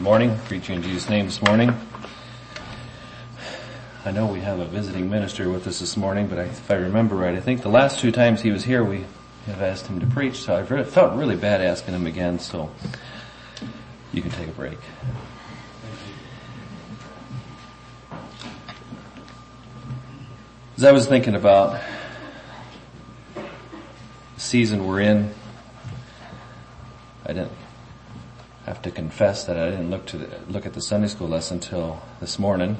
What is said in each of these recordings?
Morning. Preaching in Jesus' name this morning. I know we have a visiting minister with us this morning, but if I remember right, I think the last two times he was here, we have asked him to preach, so I felt really bad asking him again, so you can take a break. As I was thinking about the season we're in, I didn't have to confess that I didn't look to the, look at the Sunday school lesson until this morning.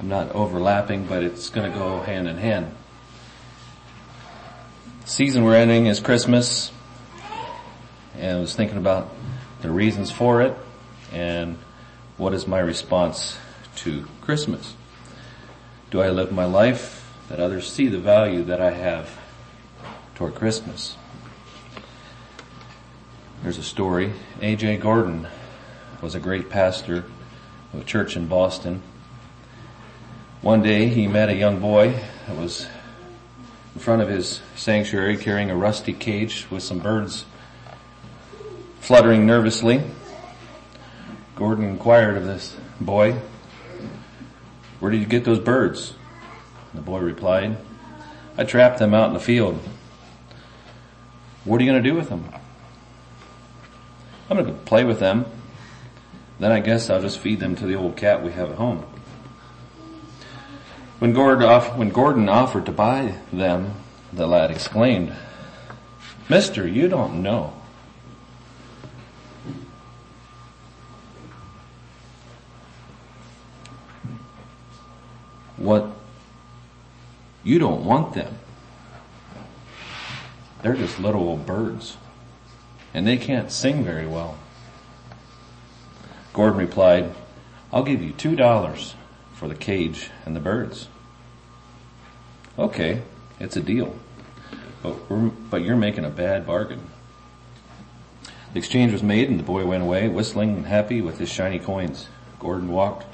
I'm not overlapping, but it's going to go hand in hand. The season we're ending is Christmas, and I was thinking about the reasons for it and what is my response to Christmas. Do I live my life that others see the value that I have toward Christmas? There's a story. A.J. Gordon was a great pastor of a church in Boston. One day he met a young boy that was in front of his sanctuary carrying a rusty cage with some birds fluttering nervously. Gordon inquired of this boy, where did you get those birds? The boy replied, I trapped them out in the field. What are you going to do with them? I'm going to play with them. Then I guess I'll just feed them to the old cat we have at home. When Gordon, off, when Gordon offered to buy them, the lad exclaimed, Mister, you don't know. What you don't want them. They're just little old birds. And they can't sing very well. Gordon replied, I'll give you two dollars for the cage and the birds. Okay, it's a deal. But, but you're making a bad bargain. The exchange was made and the boy went away whistling and happy with his shiny coins. Gordon walked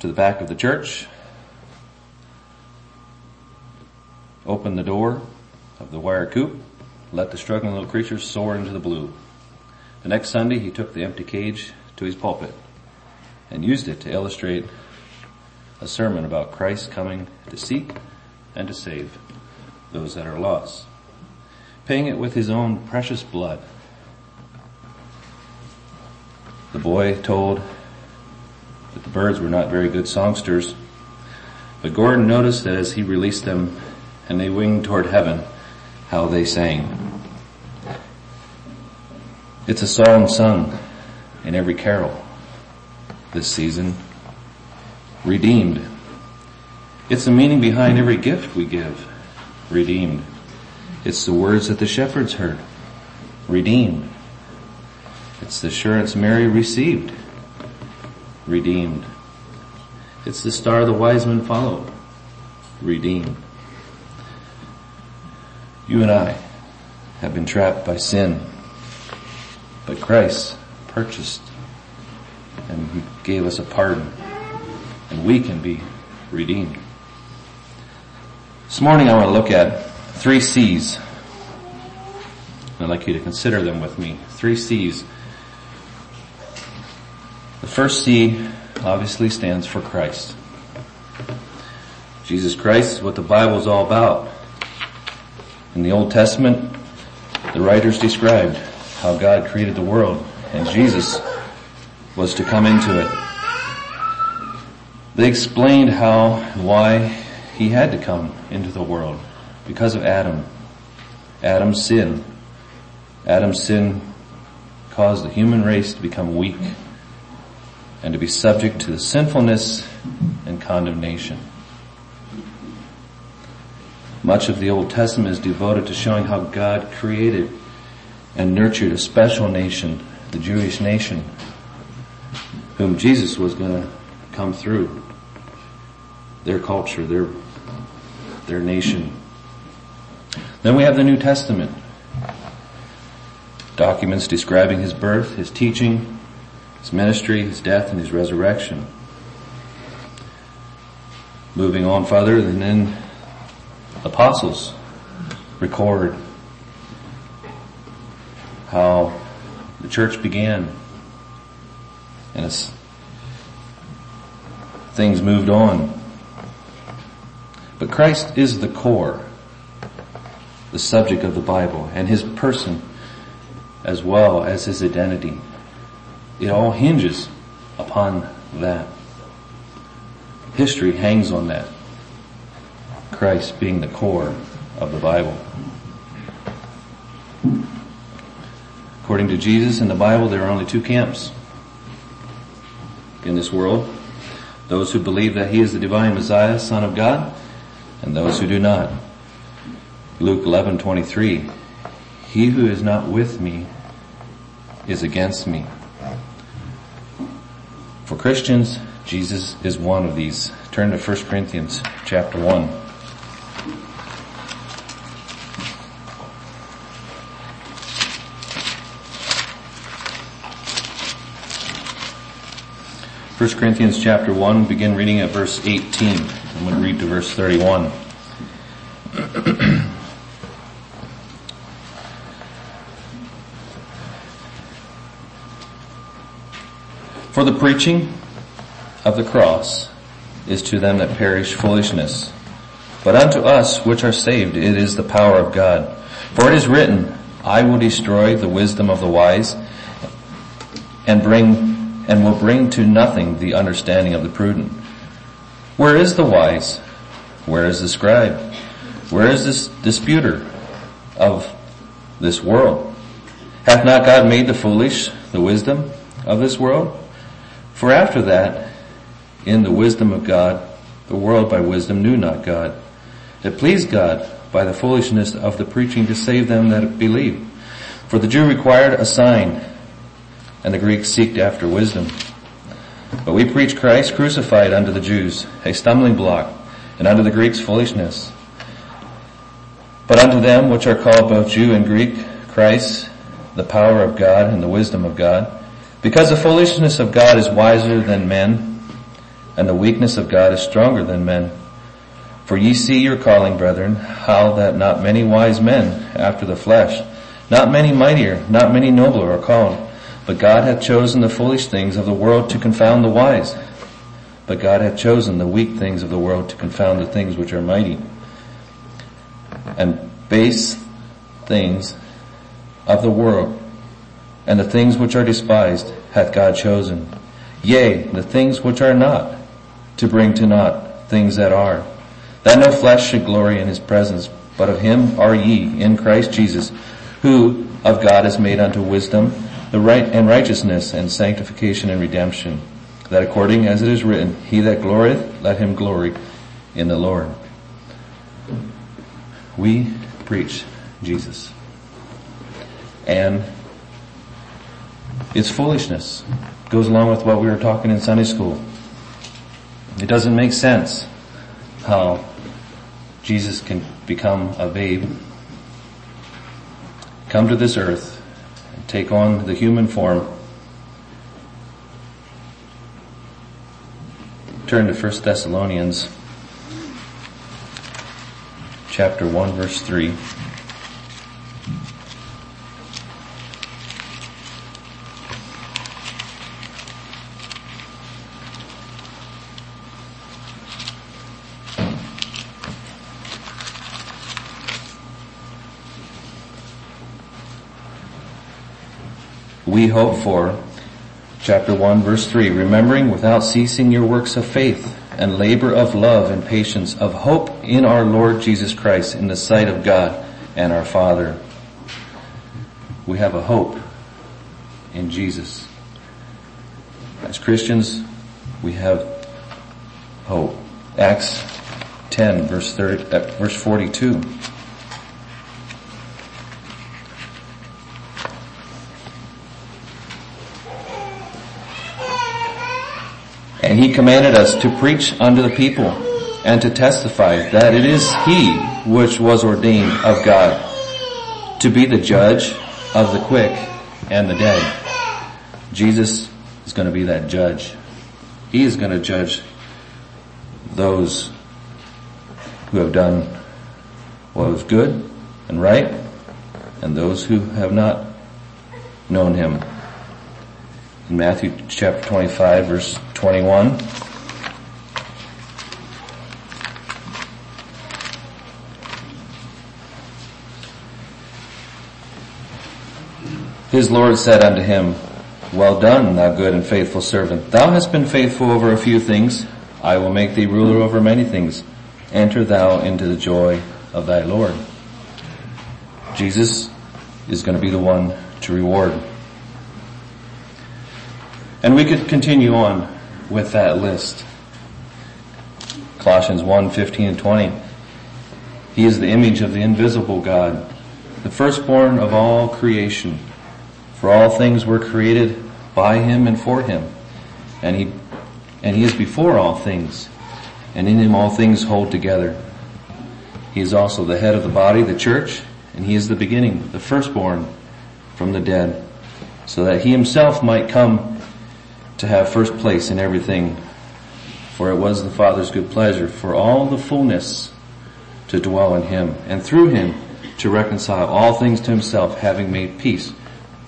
to the back of the church, opened the door of the wire coop, let the struggling little creatures soar into the blue. The next Sunday he took the empty cage to his pulpit and used it to illustrate a sermon about Christ coming to seek and to save those that are lost, paying it with his own precious blood. The boy told that the birds were not very good songsters, but Gordon noticed that as he released them and they winged toward heaven, how they sang. It's a song sung in every carol this season. Redeemed. It's the meaning behind every gift we give. Redeemed. It's the words that the shepherds heard. Redeemed. It's the assurance Mary received. Redeemed. It's the star the wise men followed. Redeemed. You and I have been trapped by sin, but Christ purchased and gave us a pardon and we can be redeemed. This morning I want to look at three C's. I'd like you to consider them with me. Three C's. The first C obviously stands for Christ. Jesus Christ is what the Bible is all about. In the Old Testament, the writers described how God created the world and Jesus was to come into it. They explained how, and why he had to come into the world because of Adam. Adam's sin. Adam's sin caused the human race to become weak and to be subject to the sinfulness and condemnation. Much of the Old Testament is devoted to showing how God created and nurtured a special nation, the Jewish nation, whom Jesus was going to come through. Their culture, their, their nation. Then we have the New Testament. Documents describing his birth, his teaching, his ministry, his death, and his resurrection. Moving on further, and then apostles record how the church began. And as things moved on. But Christ is the core, the subject of the Bible, and his person as well as his identity. It all hinges upon that. History hangs on that. Christ being the core of the Bible. According to Jesus in the Bible, there are only two camps in this world. Those who believe that he is the divine Messiah, Son of God, and those who do not. Luke 11:23 He who is not with me is against me. For Christians, Jesus is one of these. Turn to 1 Corinthians chapter 1. 1 Corinthians chapter 1, begin reading at verse 18. I'm going to read to verse 31. For the preaching of the cross is to them that perish foolishness, but unto us which are saved it is the power of God. For it is written, I will destroy the wisdom of the wise and bring and will bring to nothing the understanding of the prudent. Where is the wise? Where is the scribe? Where is this disputer of this world? Hath not God made the foolish the wisdom of this world? For after that, in the wisdom of God, the world by wisdom knew not God. It pleased God by the foolishness of the preaching to save them that believe. For the Jew required a sign, and the Greeks seeked after wisdom. But we preach Christ crucified unto the Jews, a stumbling block, and unto the Greeks foolishness. But unto them which are called both Jew and Greek, Christ, the power of God and the wisdom of God. Because the foolishness of God is wiser than men, and the weakness of God is stronger than men. For ye see your calling, brethren, how that not many wise men after the flesh, not many mightier, not many nobler are called. But God hath chosen the foolish things of the world to confound the wise. But God hath chosen the weak things of the world to confound the things which are mighty. And base things of the world and the things which are despised hath God chosen. Yea, the things which are not to bring to naught things that are. That no flesh should glory in his presence, but of him are ye in Christ Jesus, who of God is made unto wisdom the right and righteousness and sanctification and redemption, that according as it is written, he that glorieth, let him glory in the Lord. We preach Jesus. And it's foolishness. Goes along with what we were talking in Sunday school. It doesn't make sense how Jesus can become a babe, come to this earth, take on the human form. Turn to 1 Thessalonians chapter 1 verse 3. Hope for. Chapter 1 verse 3, remembering without ceasing your works of faith and labor of love and patience of hope in our Lord Jesus Christ in the sight of God and our Father. We have a hope in Jesus. As Christians, we have hope. Acts 10 verse 30, uh, verse 42. And he commanded us to preach unto the people and to testify that it is he which was ordained of God to be the judge of the quick and the dead. Jesus is going to be that judge. He is going to judge those who have done what was good and right and those who have not known him Matthew chapter 25 verse 21. His Lord said unto him, Well done, thou good and faithful servant. Thou hast been faithful over a few things. I will make thee ruler over many things. Enter thou into the joy of thy Lord. Jesus is going to be the one to reward. And we could continue on with that list. Colossians 1, 15 and 20. He is the image of the invisible God, the firstborn of all creation. For all things were created by him and for him. And he, and he is before all things. And in him all things hold together. He is also the head of the body, the church, and he is the beginning, the firstborn from the dead, so that he himself might come to have first place in everything. For it was the Father's good pleasure for all the fullness to dwell in him, and through him to reconcile all things to himself, having made peace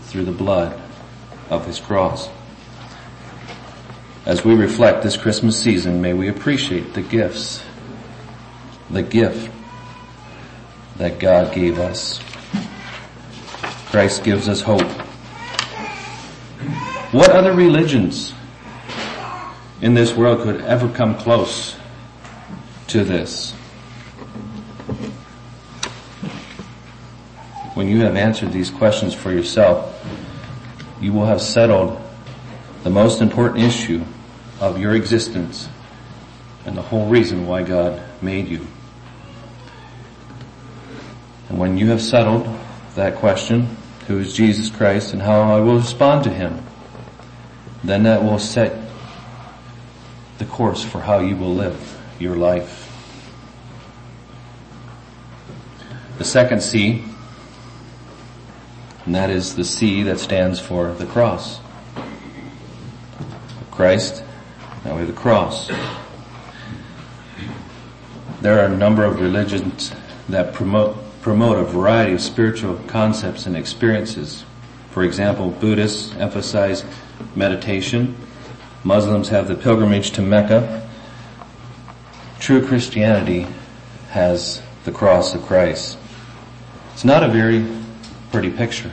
through the blood of his cross. As we reflect this Christmas season, may we appreciate the gifts, the gift that God gave us. Christ gives us hope. What other religions in this world could ever come close to this? When you have answered these questions for yourself, you will have settled the most important issue of your existence and the whole reason why God made you. And when you have settled that question, who is Jesus Christ and how I will respond to him, then that will set the course for how you will live your life. The second C, and that is the C that stands for the cross. Christ, now we have the cross. There are a number of religions that promote promote a variety of spiritual concepts and experiences. For example, Buddhists emphasize meditation. Muslims have the pilgrimage to Mecca. True Christianity has the cross of Christ. It's not a very pretty picture.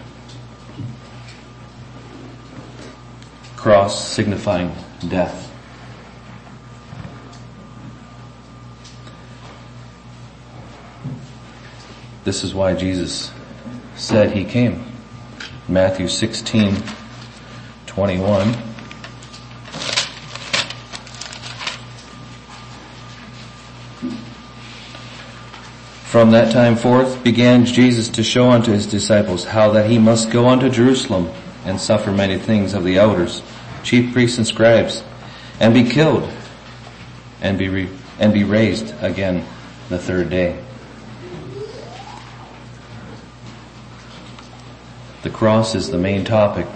Cross signifying death. This is why Jesus said he came. Matthew 16, 21. From that time forth began Jesus to show unto his disciples how that he must go unto Jerusalem and suffer many things of the elders, chief priests and scribes, and be killed, and be, re- and be raised again the third day. The cross is the main topic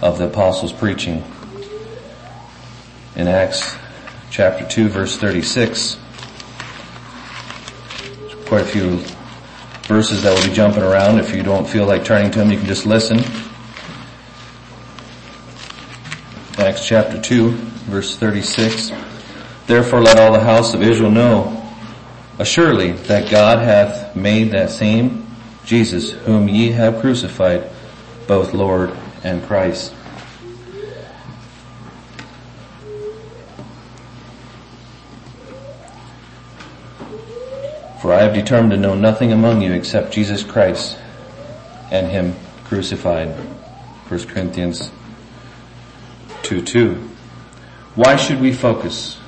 of the apostles' preaching. In Acts chapter 2 verse 36, quite a few verses that will be jumping around. If you don't feel like turning to them, you can just listen. Acts chapter 2 verse 36. Therefore let all the house of Israel know assuredly that God hath made that same Jesus, whom ye have crucified, both Lord and Christ. For I have determined to know nothing among you except Jesus Christ and Him crucified. 1 Corinthians 2 2. Why should we focus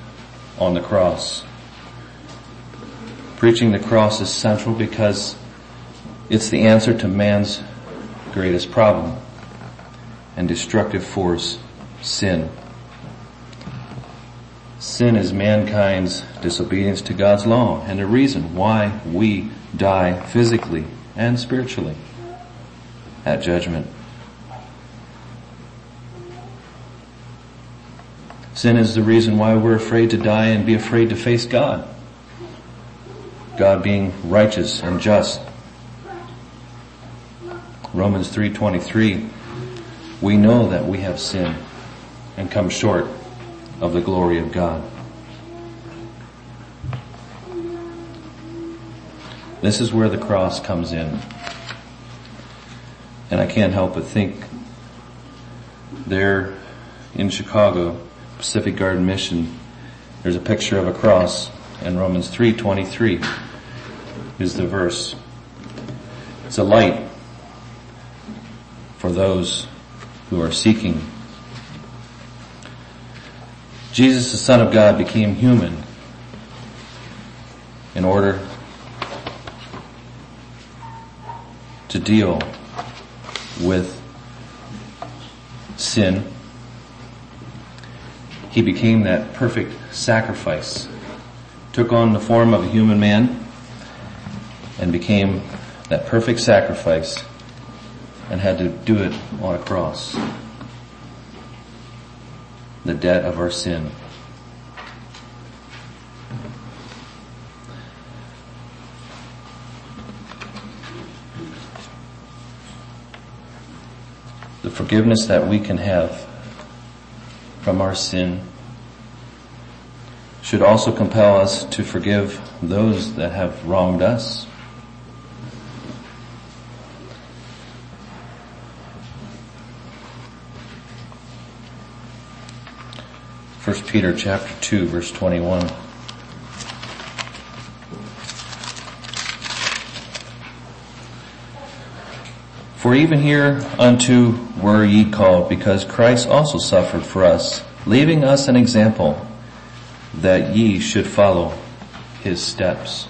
on the cross? Preaching the cross is central because it's the answer to man's greatest problem and destructive force, sin. Sin is mankind's disobedience to God's law and the reason why we die physically and spiritually at judgment. Sin is the reason why we're afraid to die and be afraid to face God. God being righteous and just Romans 3.23 we know that we have sinned and come short of the glory of God. This is where the cross comes in. And I can't help but think there in Chicago, Pacific Garden Mission, there's a picture of a cross and Romans 3.23 is the verse. It's a light for those who are seeking. Jesus, the Son of God, became human in order to deal with sin. He became that perfect sacrifice, took on the form of a human man, and became that perfect sacrifice and had to do it on a cross. The debt of our sin. The forgiveness that we can have from our sin should also compel us to forgive those that have wronged us. 1 Peter chapter 2 verse 21. For even here unto were ye called, because Christ also suffered for us, leaving us an example that ye should follow his steps.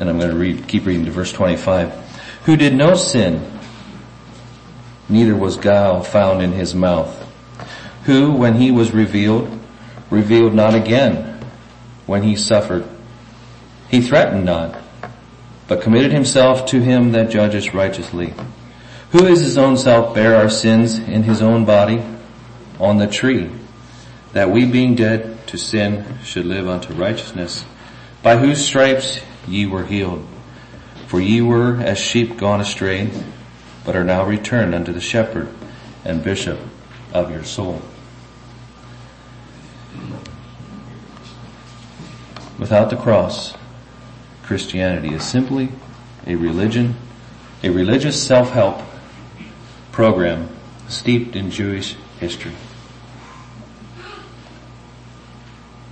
and I'm going to read, keep reading to verse 25. Who did no sin, neither was guile found in his mouth. Who, when he was revealed, revealed not again when he suffered. He threatened not, but committed himself to him that judges righteously. Who is his own self bare our sins in his own body on the tree, that we being dead to sin should live unto righteousness, by whose stripes ye were healed. For ye were as sheep gone astray, but are now returned unto the shepherd and bishop of your soul. Without the cross, Christianity is simply a religion, a religious self-help program steeped in Jewish history.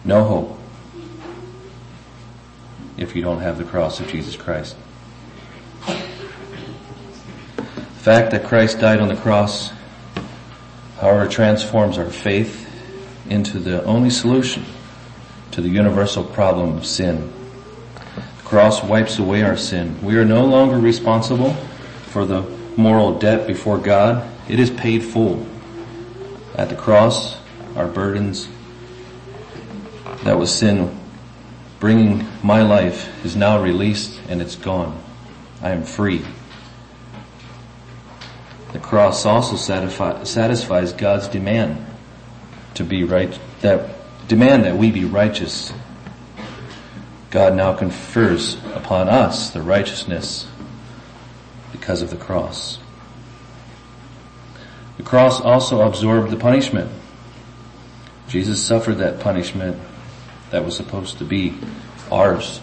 No hope if you don't have the cross of Jesus Christ. The fact that Christ died on the cross, however, transforms our faith into the only solution to the universal problem of sin. The cross wipes away our sin. We are no longer responsible for the moral debt before God. It is paid full. At the cross, our burdens that was sin bringing my life is now released and it's gone. I am free. The cross also satisfies God's demand to be right, that demand that we be righteous. God now confers upon us the righteousness because of the cross. The cross also absorbed the punishment. Jesus suffered that punishment that was supposed to be ours.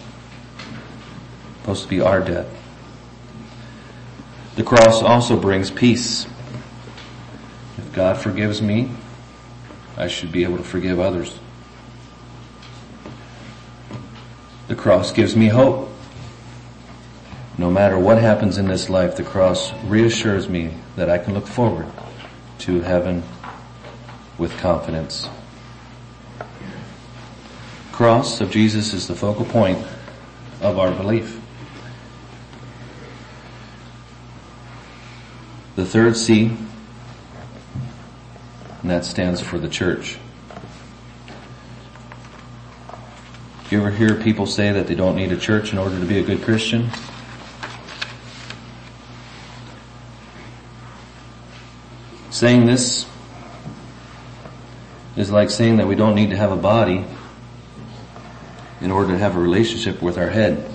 Supposed to be our debt. The cross also brings peace. If God forgives me, I should be able to forgive others. The cross gives me hope. No matter what happens in this life, the cross reassures me that I can look forward to heaven with confidence cross of Jesus is the focal point of our belief. The third C, and that stands for the church. You ever hear people say that they don't need a church in order to be a good Christian? Saying this is like saying that we don't need to have a body in order to have a relationship with our head.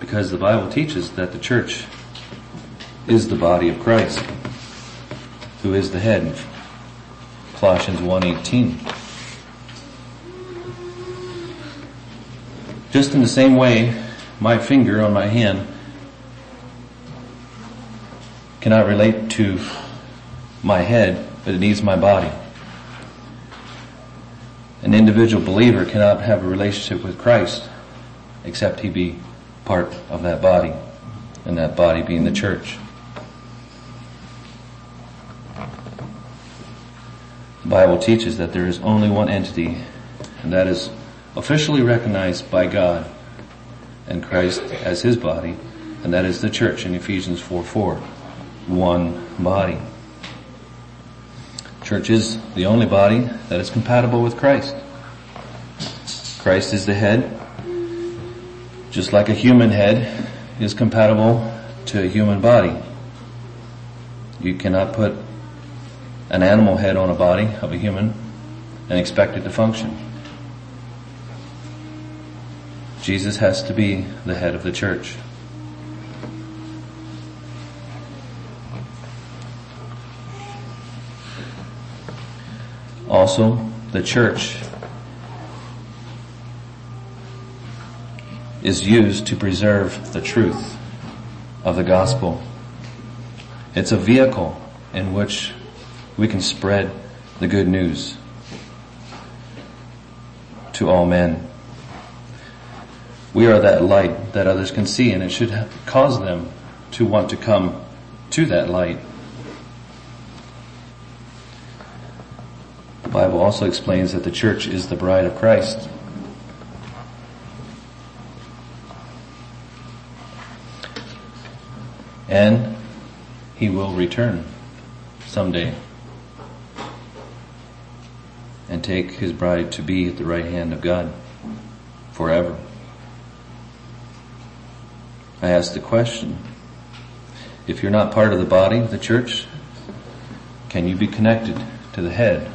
Because the Bible teaches that the church is the body of Christ, who is the head. Colossians 1.18. Just in the same way, my finger on my hand cannot relate to my head, but it needs my body. An individual believer cannot have a relationship with Christ except he be part of that body, and that body being the church. Bible teaches that there is only one entity, and that is officially recognized by God and Christ as his body, and that is the church in Ephesians 4 4. One body. Church is the only body that is compatible with Christ. Christ is the head, just like a human head is compatible to a human body. You cannot put an animal head on a body of a human and expect it to function. Jesus has to be the head of the church. Also, the church is used to preserve the truth of the gospel. It's a vehicle in which we can spread the good news to all men. We are that light that others can see and it should cause them to want to come to that light. The Bible also explains that the church is the bride of Christ. And he will return someday and take his bride to be at the right hand of God forever. I ask the question, if you're not part of the body the church, can you be connected to the head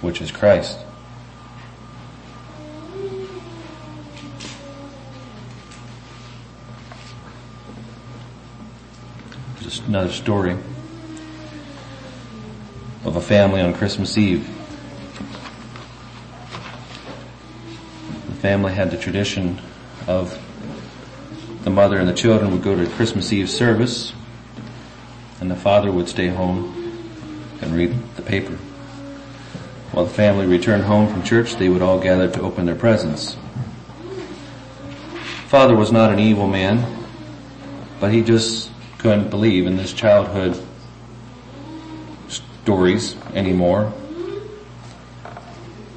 which is Christ. Just another story of a family on Christmas Eve. Family had the tradition of the mother and the children would go to Christmas Eve service and the father would stay home and read the paper. While the family returned home from church, they would all gather to open their presents. Father was not an evil man, but he just couldn't believe in this childhood stories anymore.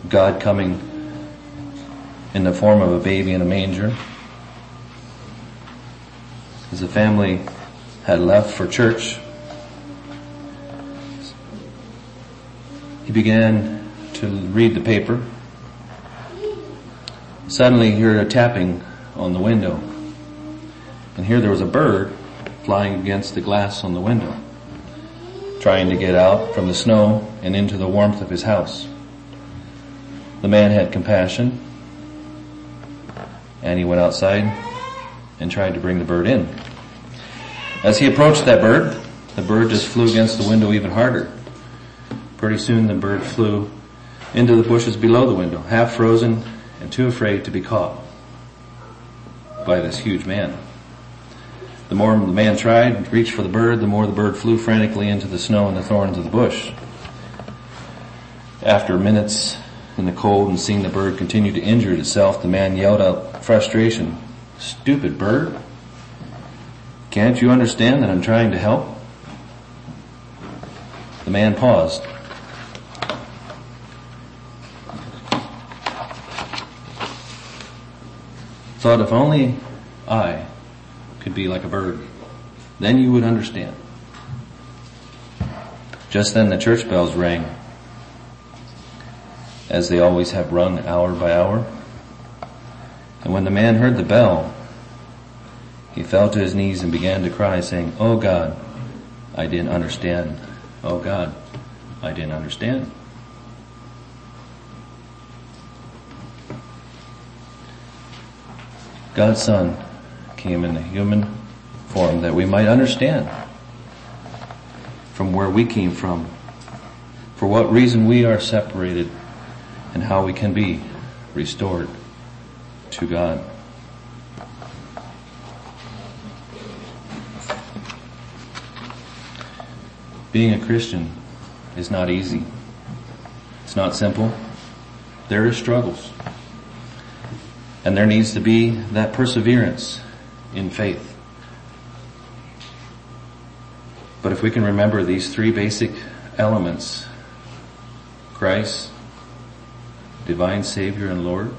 God coming in the form of a baby in a manger. As the family had left for church, he began to read the paper. Suddenly he heard a tapping on the window. And here there was a bird flying against the glass on the window, trying to get out from the snow and into the warmth of his house. The man had compassion and he went outside and tried to bring the bird in. As he approached that bird, the bird just flew against the window even harder. Pretty soon the bird flew into the bushes below the window, half frozen and too afraid to be caught by this huge man. The more the man tried to reach for the bird, the more the bird flew frantically into the snow and the thorns of the bush. After minutes in the cold and seeing the bird continue to injure itself, the man yelled out frustration, stupid bird, can't you understand that I'm trying to help? The man paused thought if only I could be like a bird, then you would understand. Just then the church bells rang, as they always have rung hour by hour. And when the man heard the bell, he fell to his knees and began to cry saying, Oh God, I didn't understand. Oh God, I didn't understand. God's Son came in a human form that we might understand from where we came from, for what reason we are separated, and how we can be restored to God. Being a Christian is not easy. It's not simple. There are struggles. And there needs to be that perseverance in faith. But if we can remember these three basic elements, Christ, divine Savior and Lord,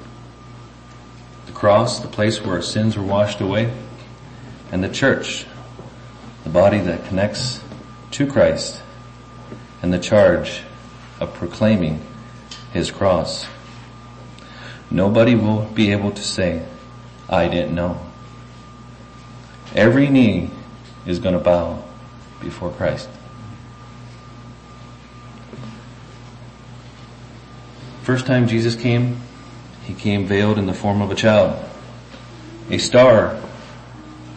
the cross, the place where our sins were washed away, and the church, the body that connects to Christ, and the charge of proclaiming His cross. Nobody will be able to say, I didn't know. Every knee is going to bow before Christ. First time Jesus came, he came veiled in the form of a child. A star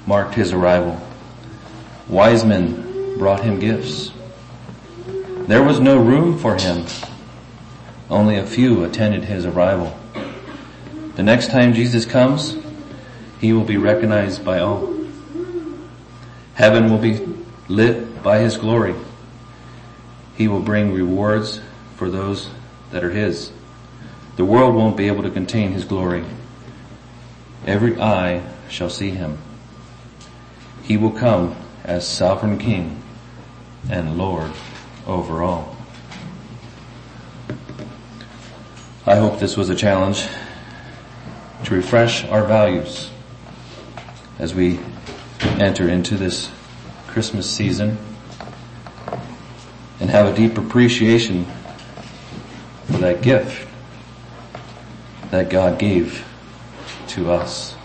marked his arrival. Wise men brought him gifts. There was no room for him. Only a few attended his arrival. The next time Jesus comes, he will be recognized by all. Heaven will be lit by his glory. He will bring rewards for those that are his. The world won't be able to contain his glory. Every eye shall see him. He will come as sovereign king and Lord over all. I hope this was a challenge to refresh our values as we enter into this Christmas season and have a deep appreciation for that gift that God gave to us.